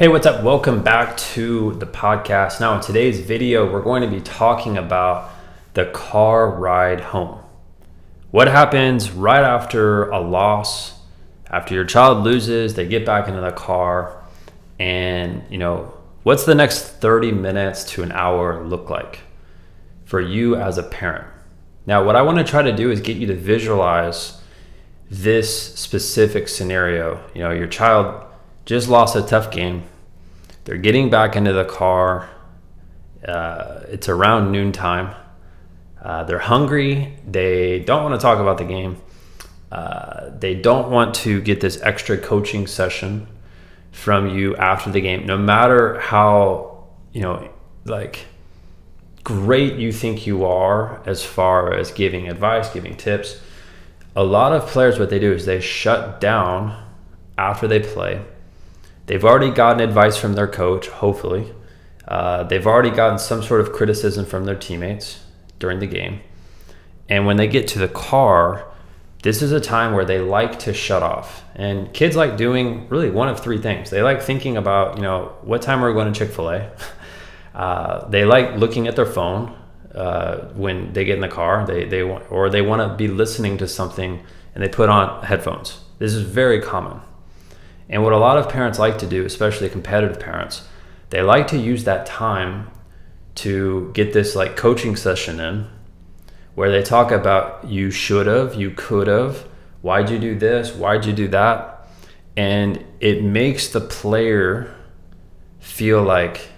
Hey, what's up? Welcome back to the podcast. Now, in today's video, we're going to be talking about the car ride home. What happens right after a loss, after your child loses, they get back into the car, and you know, what's the next 30 minutes to an hour look like for you as a parent? Now, what I want to try to do is get you to visualize this specific scenario. You know, your child just lost a tough game. They're getting back into the car. Uh, it's around noontime. Uh, they're hungry. They don't want to talk about the game. Uh, they don't want to get this extra coaching session from you after the game, no matter how, you know, like great you think you are as far as giving advice, giving tips. A lot of players, what they do is they shut down after they play They've already gotten advice from their coach, hopefully. Uh, they've already gotten some sort of criticism from their teammates during the game. And when they get to the car, this is a time where they like to shut off. And kids like doing really one of three things. They like thinking about, you know, what time are we going to Chick fil A? Uh, they like looking at their phone uh, when they get in the car. They, they want, or they want to be listening to something and they put on headphones. This is very common. And what a lot of parents like to do, especially competitive parents, they like to use that time to get this like coaching session in where they talk about you should have, you could have, why'd you do this, why'd you do that? And it makes the player feel like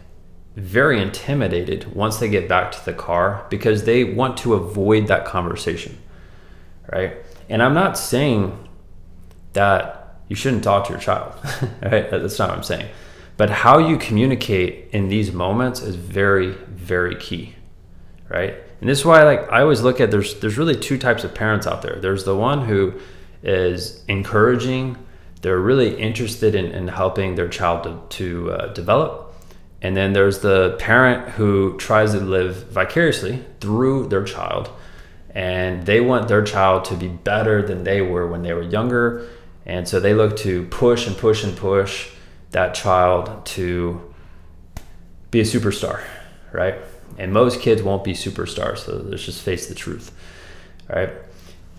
very intimidated once they get back to the car because they want to avoid that conversation. Right. And I'm not saying that you shouldn't talk to your child, right? That's not what I'm saying. But how you communicate in these moments is very, very key, right? And this is why, like, I always look at there's there's really two types of parents out there. There's the one who is encouraging, they're really interested in, in helping their child to, to uh, develop. And then there's the parent who tries to live vicariously through their child, and they want their child to be better than they were when they were younger and so they look to push and push and push that child to be a superstar, right? And most kids won't be superstars, so let's just face the truth, right?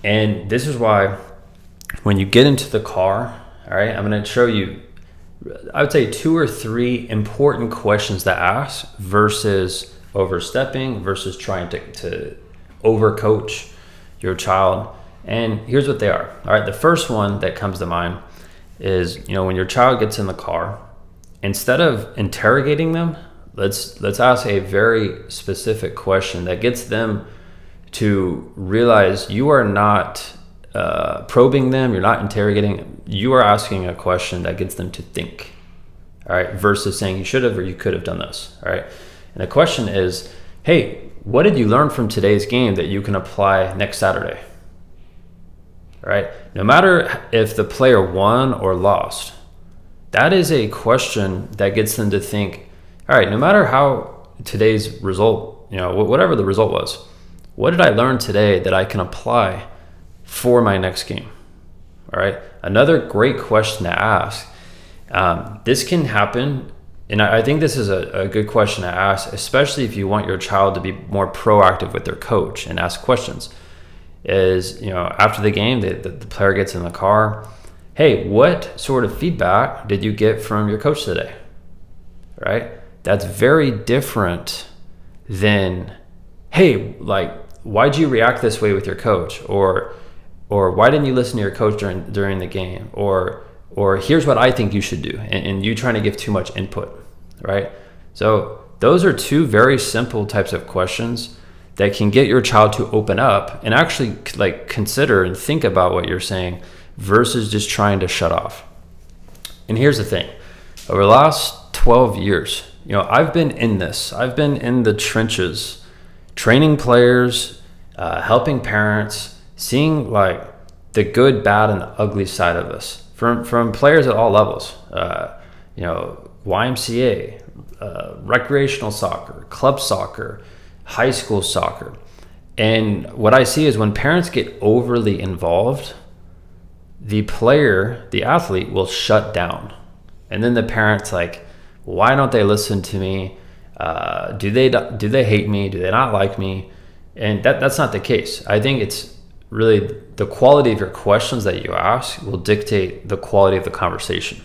And this is why when you get into the car, all right, I'm gonna show you, I would say two or three important questions to ask versus overstepping versus trying to, to overcoach your child and here's what they are. All right, the first one that comes to mind is, you know, when your child gets in the car, instead of interrogating them, let's let's ask a very specific question that gets them to realize you are not uh, probing them, you're not interrogating, you are asking a question that gets them to think. All right, versus saying you should have or you could have done this. All right. And the question is, hey, what did you learn from today's game that you can apply next Saturday? Right? No matter if the player won or lost, that is a question that gets them to think, all right, no matter how today's result, you know, whatever the result was, what did I learn today that I can apply for my next game? All right. Another great question to ask. Um, this can happen, and I, think this is a, a good question to ask, especially if you want your child to be more proactive with their coach and ask questions is you know after the game the, the, the, player gets in the car hey what sort of feedback did you get from your coach today? Right? That's very different than hey like why'd you react this way with your coach? Or or why didn't you listen to your coach during during the game? Or or here's what i think you should do and, and you trying to give too much input right? So those are two very simple types of questions that can get your child to open up and actually like consider and think about what you're saying versus just trying to shut off. And here's the thing. Over the last 12 years, you know, I've been in this. I've been in the trenches, training players, uh, helping parents, seeing like the good, bad, and ugly side of this from from players at all levels. Uh, you know, YMCA, uh, recreational soccer, club soccer, high school soccer. And what I see is when parents get overly involved, the player, the athlete will shut down. And then the parents like, Why don't they listen to me? Uh, do they do they hate me? Do they not like me? And that that's not the case. I think it's really the quality of your questions that you ask will dictate the quality of the conversation.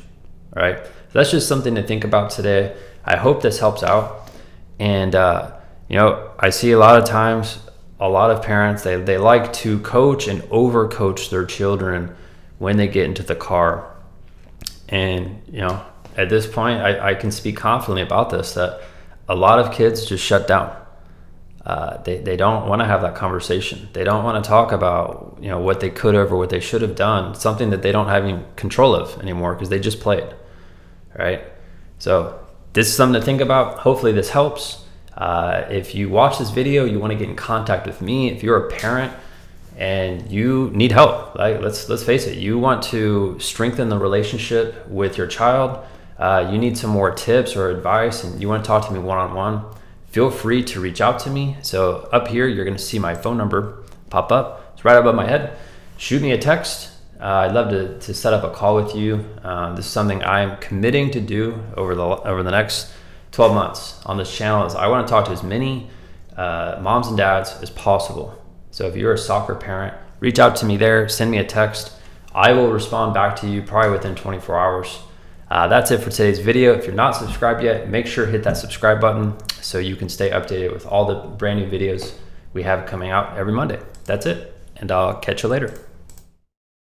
Right? that's just something to think about today. I hope this helps out. And uh, you know, I see a lot of times a lot of parents they, they like to coach and overcoach their children when they get into the car. And you know, at this point I, I can speak confidently about this that a lot of kids just shut down. Uh, they, they don't want to have that conversation. They don't want to talk about you know what they could have or what they should have done, something that they don't have any control of anymore because they just played, right? So this is something to think about. Hopefully this helps. Uh, if you watch this video, you want to get in contact with me. If you're a parent and you need help, like let's let's face it, you want to strengthen the relationship with your child. Uh, you need some more tips or advice, and you want to talk to me one on one. Feel free to reach out to me. So up here, you're going to see my phone number pop up. It's right above my head. Shoot me a text. Uh, I'd love to, to set up a call with you. Uh, this is something I'm committing to do over the over the next 12 months on this channel is I want to talk to as many uh, moms and dads as possible. So if you're a soccer parent, reach out to me there, send me a text. I will respond back to you probably within 24 hours. Uh, that's it for today's video. If you're not subscribed yet, make sure to hit that subscribe button so you can stay updated with all the brand new videos we have coming out every Monday. That's it, and I'll catch you later.